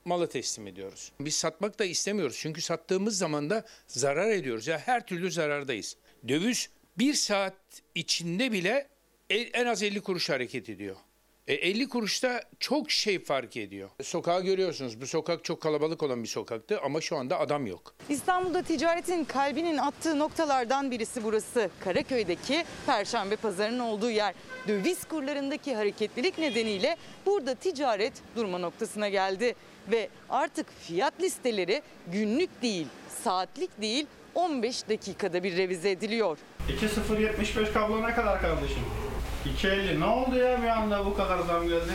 malı teslim ediyoruz. Biz satmak da istemiyoruz. Çünkü sattığımız zaman da zarar ediyoruz. Ya her türlü zarardayız. Döviz bir saat içinde bile e- en az 50 kuruş hareket ediyor. E, 50 kuruşta çok şey fark ediyor. Sokağı görüyorsunuz. Bu sokak çok kalabalık olan bir sokaktı ama şu anda adam yok. İstanbul'da ticaretin kalbinin attığı noktalardan birisi burası. Karaköy'deki Perşembe Pazarı'nın olduğu yer. Döviz kurlarındaki hareketlilik nedeniyle burada ticaret durma noktasına geldi. Ve artık fiyat listeleri günlük değil, saatlik değil 15 dakikada bir revize ediliyor. 2.075 kablo ne kadar kardeşim? 2.50 ne oldu ya bir anda bu kadar zam geldi?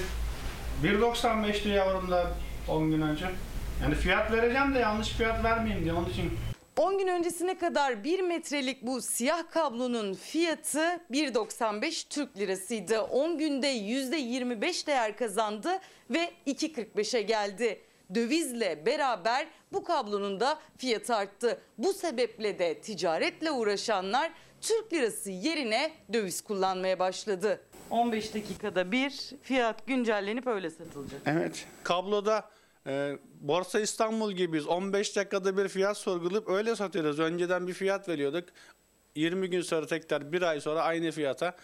1.95'ti yavrum da 10 gün önce. Yani fiyat vereceğim de yanlış fiyat vermeyeyim diye onun için 10 gün öncesine kadar 1 metrelik bu siyah kablonun fiyatı 1.95 Türk lirasıydı. 10 günde %25 değer kazandı ve 2.45'e geldi. Dövizle beraber bu kablonun da fiyatı arttı. Bu sebeple de ticaretle uğraşanlar Türk lirası yerine döviz kullanmaya başladı. 15 dakikada bir fiyat güncellenip öyle satılacak. Evet. Kabloda e, Borsa İstanbul gibiyiz. 15 dakikada bir fiyat sorgulup öyle satıyoruz. Önceden bir fiyat veriyorduk. 20 gün sonra tekrar bir ay sonra aynı fiyata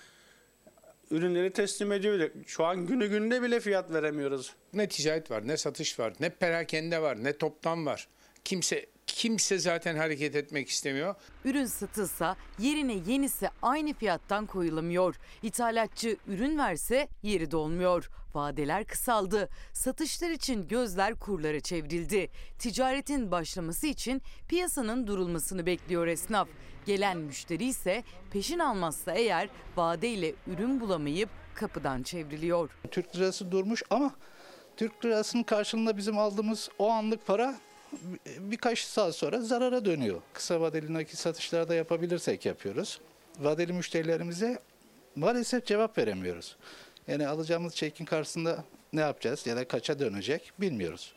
ürünleri teslim ediyorduk. Şu an günü gününe bile fiyat veremiyoruz. Ne ticaret var, ne satış var, ne perakende var, ne toptan var. Kimse kimse zaten hareket etmek istemiyor. Ürün satılsa yerine yenisi aynı fiyattan koyulamıyor. İthalatçı ürün verse yeri dolmuyor. Vadeler kısaldı. Satışlar için gözler kurlara çevrildi. Ticaretin başlaması için piyasanın durulmasını bekliyor esnaf. Gelen müşteri ise peşin almazsa eğer vadeyle ürün bulamayıp kapıdan çevriliyor. Türk lirası durmuş ama Türk lirasının karşılığında bizim aldığımız o anlık para birkaç saat sonra zarara dönüyor. Kısa vadeli nakit satışlarda yapabilirsek yapıyoruz. Vadeli müşterilerimize maalesef cevap veremiyoruz. Yani alacağımız çekin karşısında ne yapacağız ya da kaça dönecek bilmiyoruz.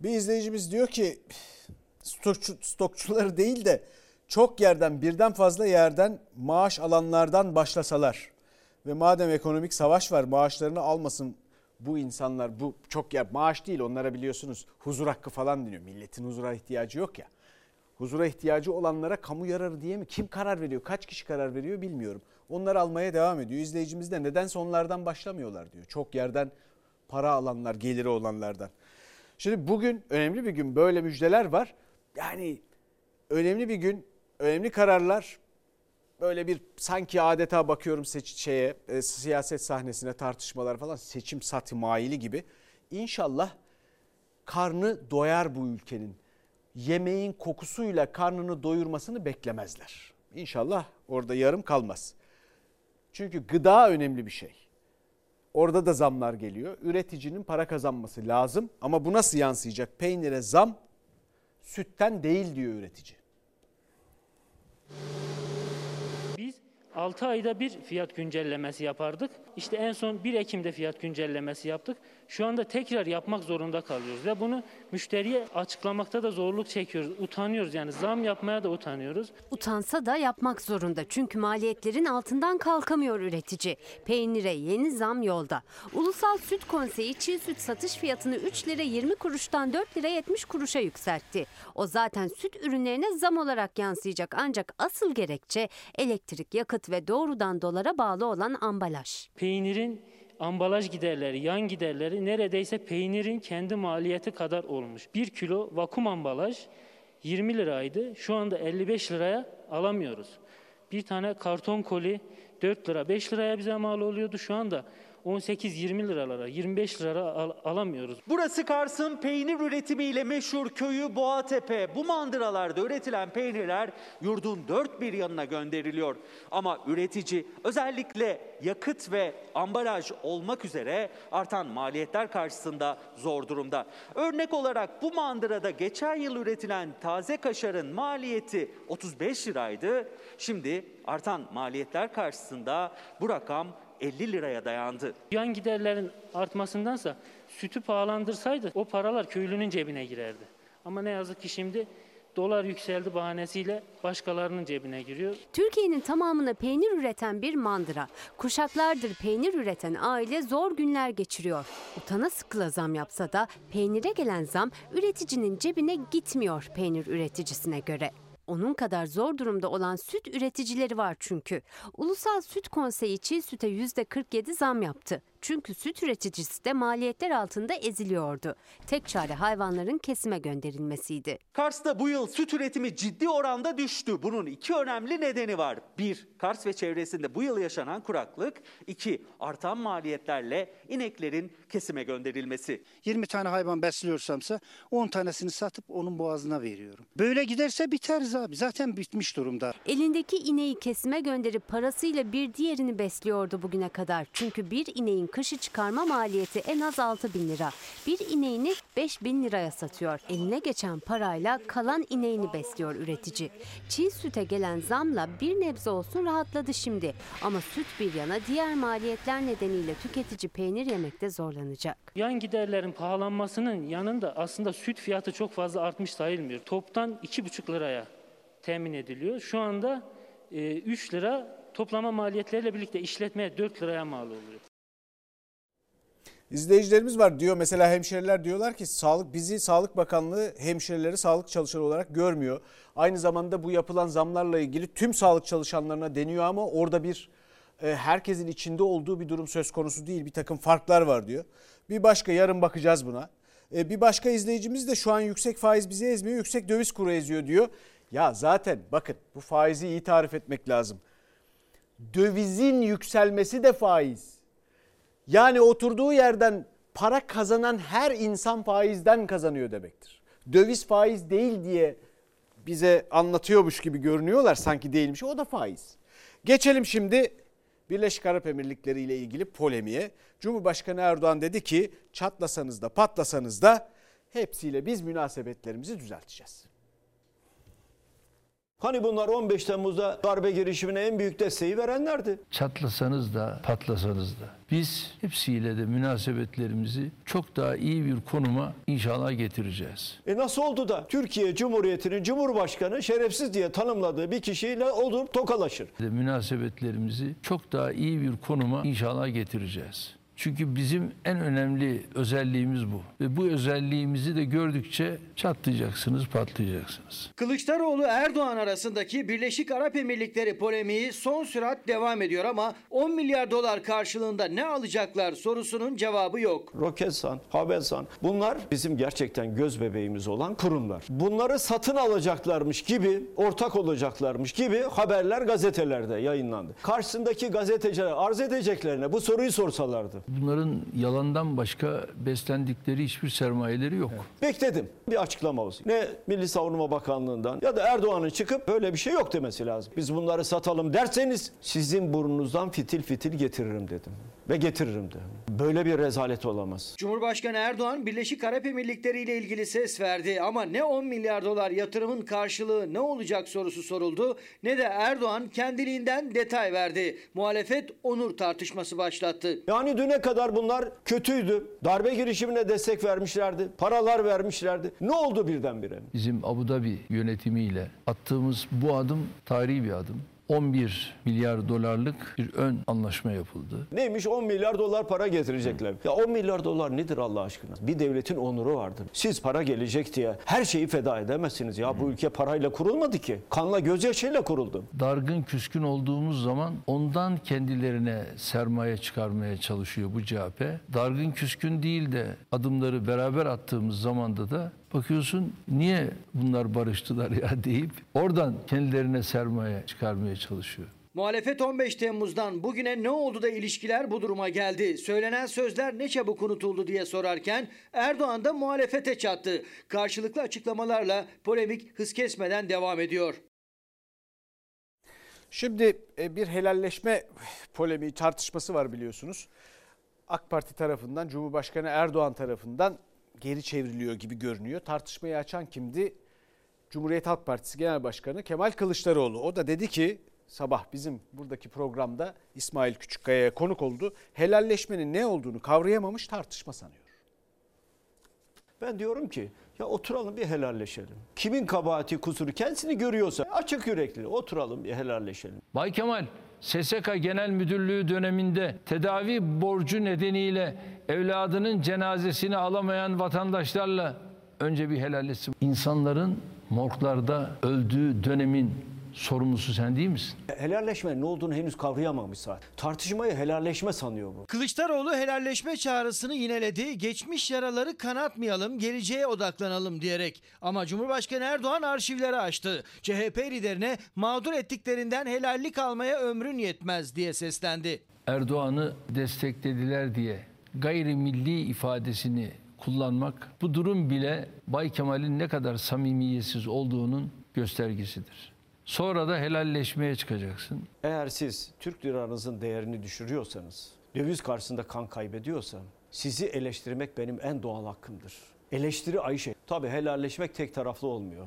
Bir izleyicimiz diyor ki stokçu, stokçuları değil de çok yerden birden fazla yerden maaş alanlardan başlasalar ve madem ekonomik savaş var maaşlarını almasın bu insanlar bu çok yer maaş değil onlara biliyorsunuz huzur hakkı falan deniyor. Milletin huzura ihtiyacı yok ya. Huzura ihtiyacı olanlara kamu yararı diye mi? Kim karar veriyor? Kaç kişi karar veriyor bilmiyorum. Onları almaya devam ediyor. İzleyicimiz de nedense onlardan başlamıyorlar diyor. Çok yerden para alanlar, geliri olanlardan. Şimdi bugün önemli bir gün böyle müjdeler var. Yani önemli bir gün, önemli kararlar böyle bir sanki adeta bakıyorum seç, şeye e, siyaset sahnesine tartışmalar falan seçim sati maili gibi. İnşallah karnı doyar bu ülkenin. Yemeğin kokusuyla karnını doyurmasını beklemezler. İnşallah orada yarım kalmaz. Çünkü gıda önemli bir şey. Orada da zamlar geliyor. Üreticinin para kazanması lazım ama bu nasıl yansıyacak? Peynire zam sütten değil diyor üretici. Biz 6 ayda bir fiyat güncellemesi yapardık. İşte en son 1 Ekim'de fiyat güncellemesi yaptık. Şu anda tekrar yapmak zorunda kalıyoruz ve bunu müşteriye açıklamakta da zorluk çekiyoruz. Utanıyoruz yani zam yapmaya da utanıyoruz. Utansa da yapmak zorunda çünkü maliyetlerin altından kalkamıyor üretici. Peynire yeni zam yolda. Ulusal Süt Konseyi çiğ süt satış fiyatını 3 lira 20 kuruştan 4 lira 70 kuruşa yükseltti. O zaten süt ürünlerine zam olarak yansıyacak ancak asıl gerekçe elektrik, yakıt ve doğrudan dolara bağlı olan ambalaj. Peynirin ambalaj giderleri, yan giderleri neredeyse peynirin kendi maliyeti kadar olmuş. 1 kilo vakum ambalaj 20 liraydı. Şu anda 55 liraya alamıyoruz. Bir tane karton koli 4 lira 5 liraya bize mal oluyordu. Şu anda 18-20 liralara, 25 lira al- alamıyoruz. Burası Kars'ın peynir üretimiyle meşhur köyü Boğatepe. Bu mandıralarda üretilen peynirler yurdun dört bir yanına gönderiliyor. Ama üretici özellikle yakıt ve ambalaj olmak üzere artan maliyetler karşısında zor durumda. Örnek olarak bu mandırada geçen yıl üretilen taze kaşarın maliyeti 35 liraydı. Şimdi artan maliyetler karşısında bu rakam 50 liraya dayandı. Yan giderlerin artmasındansa sütü pahalandırsaydı o paralar köylünün cebine girerdi. Ama ne yazık ki şimdi dolar yükseldi bahanesiyle başkalarının cebine giriyor. Türkiye'nin tamamına peynir üreten bir mandıra. Kuşaklardır peynir üreten aile zor günler geçiriyor. Utana sıkıla zam yapsa da peynire gelen zam üreticinin cebine gitmiyor peynir üreticisine göre. Onun kadar zor durumda olan süt üreticileri var çünkü. Ulusal Süt Konseyi çiğ süte %47 zam yaptı. Çünkü süt üreticisi de maliyetler altında eziliyordu. Tek çare hayvanların kesime gönderilmesiydi. Kars'ta bu yıl süt üretimi ciddi oranda düştü. Bunun iki önemli nedeni var. Bir, Kars ve çevresinde bu yıl yaşanan kuraklık. İki, artan maliyetlerle ineklerin kesime gönderilmesi. 20 tane hayvan besliyorsamsa 10 tanesini satıp onun boğazına veriyorum. Böyle giderse biteriz abi. Zaten bitmiş durumda. Elindeki ineği kesime gönderip parasıyla bir diğerini besliyordu bugüne kadar. Çünkü bir ineğin kışı çıkarma maliyeti en az 6 bin lira. Bir ineğini 5 bin liraya satıyor. Eline geçen parayla kalan ineğini besliyor üretici. Çiğ süte gelen zamla bir nebze olsun rahatladı şimdi. Ama süt bir yana diğer maliyetler nedeniyle tüketici peynir yemekte zorlanacak. Yan giderlerin pahalanmasının yanında aslında süt fiyatı çok fazla artmış sayılmıyor. Toptan 2,5 liraya temin ediliyor. Şu anda e, 3 lira toplama maliyetleriyle birlikte işletmeye 4 liraya mal oluyor. İzleyicilerimiz var diyor mesela hemşireler diyorlar ki sağlık bizi Sağlık Bakanlığı hemşireleri sağlık çalışanı olarak görmüyor. Aynı zamanda bu yapılan zamlarla ilgili tüm sağlık çalışanlarına deniyor ama orada bir e, herkesin içinde olduğu bir durum söz konusu değil. Bir takım farklar var diyor. Bir başka yarın bakacağız buna. E, bir başka izleyicimiz de şu an yüksek faiz bizi ezmiyor, yüksek döviz kuru eziyor diyor. Ya zaten bakın bu faizi iyi tarif etmek lazım. Dövizin yükselmesi de faiz. Yani oturduğu yerden para kazanan her insan faizden kazanıyor demektir. Döviz faiz değil diye bize anlatıyormuş gibi görünüyorlar sanki değilmiş. O da faiz. Geçelim şimdi Birleşik Arap Emirlikleri ile ilgili polemiğe. Cumhurbaşkanı Erdoğan dedi ki çatlasanız da patlasanız da hepsiyle biz münasebetlerimizi düzelteceğiz. Hani bunlar 15 Temmuz'da darbe girişimine en büyük desteği verenlerdi. Çatlasanız da patlasanız da biz hepsiyle de münasebetlerimizi çok daha iyi bir konuma inşallah getireceğiz. E nasıl oldu da Türkiye Cumhuriyeti'nin Cumhurbaşkanı şerefsiz diye tanımladığı bir kişiyle olur tokalaşır. Münasebetlerimizi çok daha iyi bir konuma inşallah getireceğiz. Çünkü bizim en önemli özelliğimiz bu. Ve bu özelliğimizi de gördükçe çatlayacaksınız, patlayacaksınız. Kılıçdaroğlu Erdoğan arasındaki Birleşik Arap Emirlikleri polemiği son sürat devam ediyor ama 10 milyar dolar karşılığında ne alacaklar sorusunun cevabı yok. Roketsan, Havelsan bunlar bizim gerçekten göz bebeğimiz olan kurumlar. Bunları satın alacaklarmış gibi, ortak olacaklarmış gibi haberler gazetelerde yayınlandı. Karşısındaki gazeteciler arz edeceklerine bu soruyu sorsalardı. Bunların yalandan başka beslendikleri hiçbir sermayeleri yok. Bekledim bir açıklama olsun. Ne Milli Savunma Bakanlığı'ndan ya da Erdoğan'ın çıkıp böyle bir şey yok demesi lazım. Biz bunları satalım derseniz sizin burnunuzdan fitil fitil getiririm dedim. Ve getiririm de. Böyle bir rezalet olamaz. Cumhurbaşkanı Erdoğan Birleşik Arap Emirlikleri ile ilgili ses verdi ama ne 10 milyar dolar yatırımın karşılığı ne olacak sorusu soruldu ne de Erdoğan kendiliğinden detay verdi. Muhalefet onur tartışması başlattı. Yani düne kadar bunlar kötüydü. Darbe girişimine destek vermişlerdi. Paralar vermişlerdi. Ne oldu birdenbire? Bizim Abu Dhabi yönetimiyle attığımız bu adım tarihi bir adım. 11 milyar dolarlık bir ön anlaşma yapıldı. Neymiş 10 milyar dolar para getirecekler. Ya 10 milyar dolar nedir Allah aşkına? Bir devletin onuru vardır. Siz para gelecek diye her şeyi feda edemezsiniz. Ya bu ülke parayla kurulmadı ki. Kanla gözyaşıyla kuruldu. Dargın küskün olduğumuz zaman ondan kendilerine sermaye çıkarmaya çalışıyor bu CHP. Dargın küskün değil de adımları beraber attığımız zamanda da bakıyorsun niye bunlar barıştılar ya [LAUGHS] deyip oradan kendilerine sermaye çıkarmaya çalışıyor. Muhalefet 15 Temmuz'dan bugüne ne oldu da ilişkiler bu duruma geldi? Söylenen sözler ne çabuk unutuldu diye sorarken Erdoğan da muhalefete çattı. Karşılıklı açıklamalarla polemik hız kesmeden devam ediyor. Şimdi e, bir helalleşme polemiği tartışması var biliyorsunuz. AK Parti tarafından Cumhurbaşkanı Erdoğan tarafından geri çevriliyor gibi görünüyor. Tartışmayı açan kimdi? Cumhuriyet Halk Partisi Genel Başkanı Kemal Kılıçdaroğlu. O da dedi ki sabah bizim buradaki programda İsmail Küçükkaya'ya konuk oldu. Helalleşmenin ne olduğunu kavrayamamış tartışma sanıyor. Ben diyorum ki ya oturalım bir helalleşelim. Kimin kabahati kusuru kendisini görüyorsa açık yürekli oturalım bir helalleşelim. Bay Kemal SSK Genel Müdürlüğü döneminde tedavi borcu nedeniyle evladının cenazesini alamayan vatandaşlarla önce bir helalleşsin. İnsanların morglarda öldüğü dönemin sorumlusu sen değil misin? Helalleşmenin ne olduğunu henüz kavrayamamış zaten. Tartışmayı helalleşme sanıyor bu. Kılıçdaroğlu helalleşme çağrısını yineledi. Geçmiş yaraları kanatmayalım, geleceğe odaklanalım diyerek. Ama Cumhurbaşkanı Erdoğan arşivleri açtı. CHP liderine mağdur ettiklerinden helallik almaya ömrün yetmez diye seslendi. Erdoğan'ı desteklediler diye gayrimilli ifadesini kullanmak bu durum bile Bay Kemal'in ne kadar samimiyetsiz olduğunun göstergesidir. Sonra da helalleşmeye çıkacaksın. Eğer siz Türk liranızın değerini düşürüyorsanız, döviz karşısında kan kaybediyorsam sizi eleştirmek benim en doğal hakkımdır. Eleştiri Ayşe. Tabii helalleşmek tek taraflı olmuyor.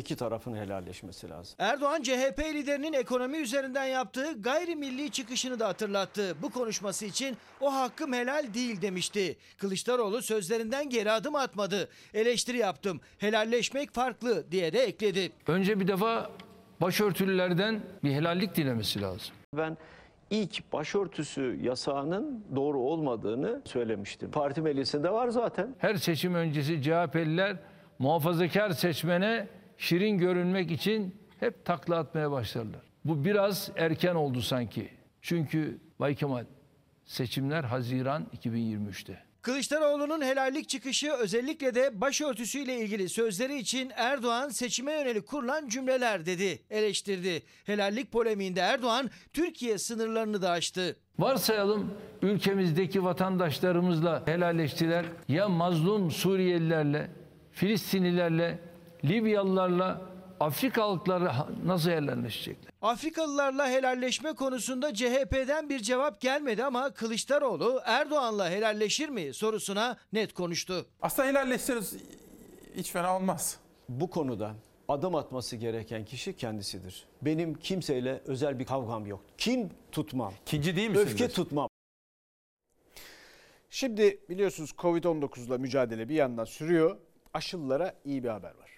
İki tarafın helalleşmesi lazım. Erdoğan CHP liderinin ekonomi üzerinden yaptığı gayrimilli çıkışını da hatırlattı. Bu konuşması için o hakkım helal değil demişti. Kılıçdaroğlu sözlerinden geri adım atmadı. Eleştiri yaptım. Helalleşmek farklı diye de ekledi. Önce bir defa başörtülülerden bir helallik dilemesi lazım. Ben ilk başörtüsü yasağının doğru olmadığını söylemiştim. Parti meclisinde var zaten. Her seçim öncesi CHP'liler muhafazakar seçmene şirin görünmek için hep takla atmaya başlarlar. Bu biraz erken oldu sanki. Çünkü Bay Kemal seçimler Haziran 2023'te. Kılıçdaroğlu'nun helallik çıkışı özellikle de başörtüsüyle ilgili sözleri için Erdoğan seçime yönelik kurulan cümleler dedi, eleştirdi. Helallik polemiğinde Erdoğan Türkiye sınırlarını da aştı. Varsayalım ülkemizdeki vatandaşlarımızla helalleştiler. Ya mazlum Suriyelilerle, Filistinlilerle, Libyalılarla, Afrikalılarla nasıl helalleşecekler? Afrikalılarla helalleşme konusunda CHP'den bir cevap gelmedi ama Kılıçdaroğlu Erdoğan'la helalleşir mi sorusuna net konuştu. Aslında helalleşseniz hiç fena olmaz. Bu konuda adım atması gereken kişi kendisidir. Benim kimseyle özel bir kavgam yok. Kim tutmam. Kinci değil misin? Öfke tutmam. Şimdi biliyorsunuz Covid-19 ile mücadele bir yandan sürüyor. Aşılılara iyi bir haber var.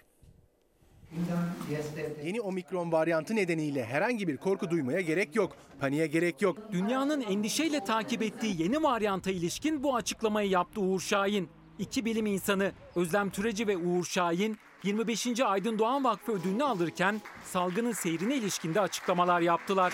Yeni omikron varyantı nedeniyle herhangi bir korku duymaya gerek yok. Paniğe gerek yok. Dünyanın endişeyle takip ettiği yeni varyanta ilişkin bu açıklamayı yaptı Uğur Şahin. İki bilim insanı Özlem Türeci ve Uğur Şahin 25. Aydın Doğan Vakfı ödülünü alırken salgının seyrine ilişkinde açıklamalar yaptılar.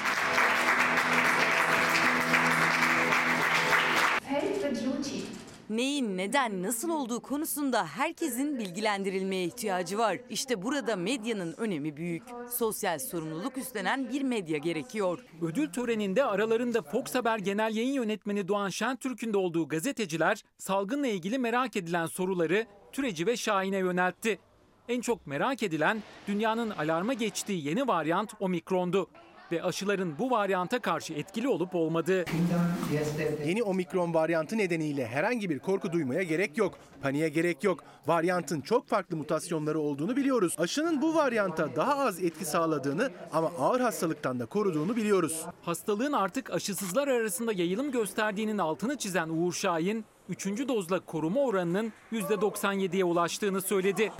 Neyin neden nasıl olduğu konusunda herkesin bilgilendirilmeye ihtiyacı var. İşte burada medyanın önemi büyük. Sosyal sorumluluk üstlenen bir medya gerekiyor. Ödül töreninde aralarında Fox Haber Genel Yayın Yönetmeni Doğan Şentürk'ün de olduğu gazeteciler salgınla ilgili merak edilen soruları Türeci ve Şahin'e yöneltti. En çok merak edilen dünyanın alarma geçtiği yeni varyant Omikron'du ve aşıların bu varyanta karşı etkili olup olmadığı. Yeni omikron varyantı nedeniyle herhangi bir korku duymaya gerek yok. Paniğe gerek yok. Varyantın çok farklı mutasyonları olduğunu biliyoruz. Aşının bu varyanta daha az etki sağladığını ama ağır hastalıktan da koruduğunu biliyoruz. Hastalığın artık aşısızlar arasında yayılım gösterdiğinin altını çizen Uğur Şahin, 3. dozla koruma oranının %97'ye ulaştığını söyledi.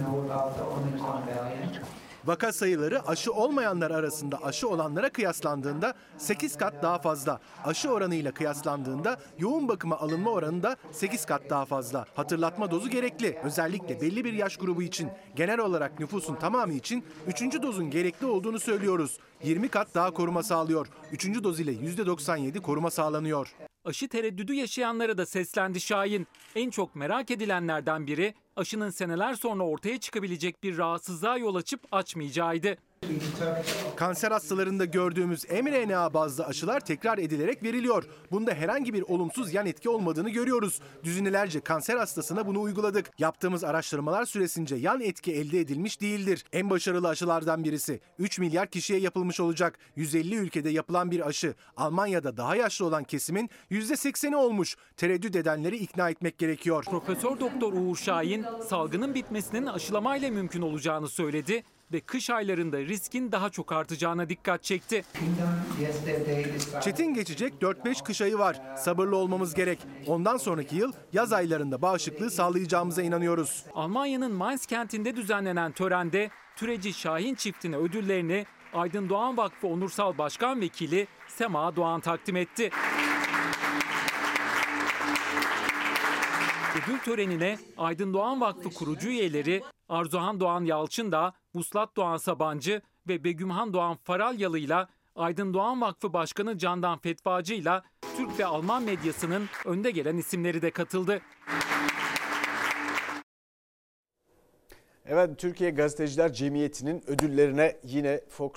Vaka sayıları aşı olmayanlar arasında aşı olanlara kıyaslandığında 8 kat daha fazla. Aşı oranıyla kıyaslandığında yoğun bakıma alınma oranı da 8 kat daha fazla. Hatırlatma dozu gerekli. Özellikle belli bir yaş grubu için genel olarak nüfusun tamamı için 3. dozun gerekli olduğunu söylüyoruz. 20 kat daha koruma sağlıyor. 3. doz ile %97 koruma sağlanıyor. Aşı tereddüdü yaşayanlara da seslendi Şahin. En çok merak edilenlerden biri aşının seneler sonra ortaya çıkabilecek bir rahatsızlığa yol açıp açmayacağıydı. Kanser hastalarında gördüğümüz mRNA bazlı aşılar tekrar edilerek veriliyor. Bunda herhangi bir olumsuz yan etki olmadığını görüyoruz. Düzinelerce kanser hastasına bunu uyguladık. Yaptığımız araştırmalar süresince yan etki elde edilmiş değildir. En başarılı aşılardan birisi. 3 milyar kişiye yapılmış olacak. 150 ülkede yapılan bir aşı. Almanya'da daha yaşlı olan kesimin %80'i olmuş. Tereddüt edenleri ikna etmek gerekiyor. Profesör Doktor Uğur Şahin salgının bitmesinin aşılamayla mümkün olacağını söyledi ve kış aylarında riskin daha çok artacağına dikkat çekti. Çetin geçecek 4-5 kış ayı var. Sabırlı olmamız gerek. Ondan sonraki yıl yaz aylarında bağışıklığı sağlayacağımıza inanıyoruz. Almanya'nın Mainz kentinde düzenlenen törende Türeci Şahin çiftine ödüllerini Aydın Doğan Vakfı Onursal Başkan Vekili Sema Doğan takdim etti. Ödül törenine Aydın Doğan Vakfı kurucu üyeleri, Arzuhan Doğan Yalçın da Vuslat Doğan Sabancı ve Begümhan Doğan Faralyalı'yla Aydın Doğan Vakfı Başkanı Candan Fetvacı'yla Türk ve Alman medyasının önde gelen isimleri de katıldı. Evet Türkiye Gazeteciler Cemiyeti'nin ödüllerine yine Fox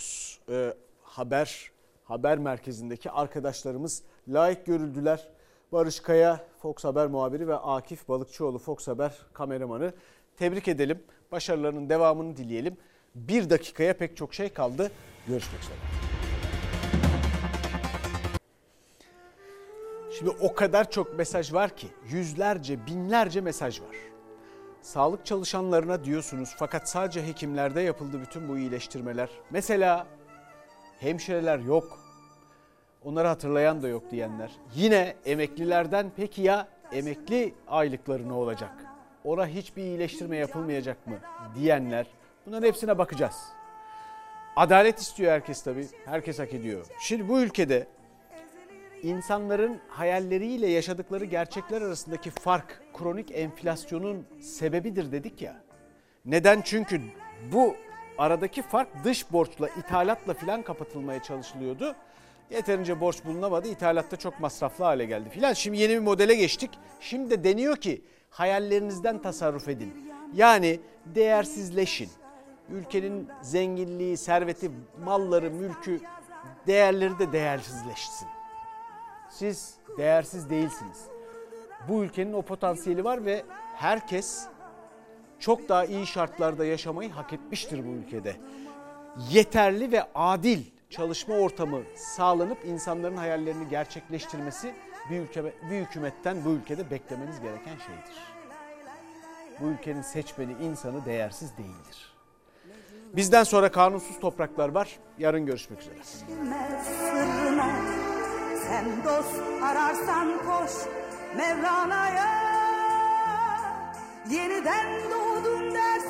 e, Haber haber merkezindeki arkadaşlarımız layık görüldüler. Barış Kaya Fox Haber muhabiri ve Akif Balıkçıoğlu Fox Haber kameramanı tebrik edelim. Başarılarının devamını dileyelim. Bir dakikaya pek çok şey kaldı. Görüşmek üzere. Şimdi o kadar çok mesaj var ki yüzlerce binlerce mesaj var. Sağlık çalışanlarına diyorsunuz fakat sadece hekimlerde yapıldı bütün bu iyileştirmeler. Mesela hemşireler yok. Onları hatırlayan da yok diyenler. Yine emeklilerden peki ya emekli aylıkları ne olacak? Ona hiçbir iyileştirme yapılmayacak mı diyenler. Bunların hepsine bakacağız. Adalet istiyor herkes tabii. Herkes hak ediyor. Şimdi bu ülkede insanların hayalleriyle yaşadıkları gerçekler arasındaki fark kronik enflasyonun sebebidir dedik ya. Neden? Çünkü bu aradaki fark dış borçla, ithalatla filan kapatılmaya çalışılıyordu. Yeterince borç bulunamadı. İthalatta çok masraflı hale geldi filan. Şimdi yeni bir modele geçtik. Şimdi de deniyor ki hayallerinizden tasarruf edin. Yani değersizleşin. Ülkenin zenginliği, serveti, malları, mülkü, değerleri de değersizleşsin. Siz değersiz değilsiniz. Bu ülkenin o potansiyeli var ve herkes çok daha iyi şartlarda yaşamayı hak etmiştir bu ülkede. Yeterli ve adil çalışma ortamı sağlanıp insanların hayallerini gerçekleştirmesi bir, ülke, bir hükümetten bu ülkede beklemeniz gereken şeydir. Bu ülkenin seçmeni insanı değersiz değildir. Bizden sonra kanunsuz topraklar var. Yarın görüşmek üzere. Sen dost ararsan koş Mevlana'ya Yeniden doğdun der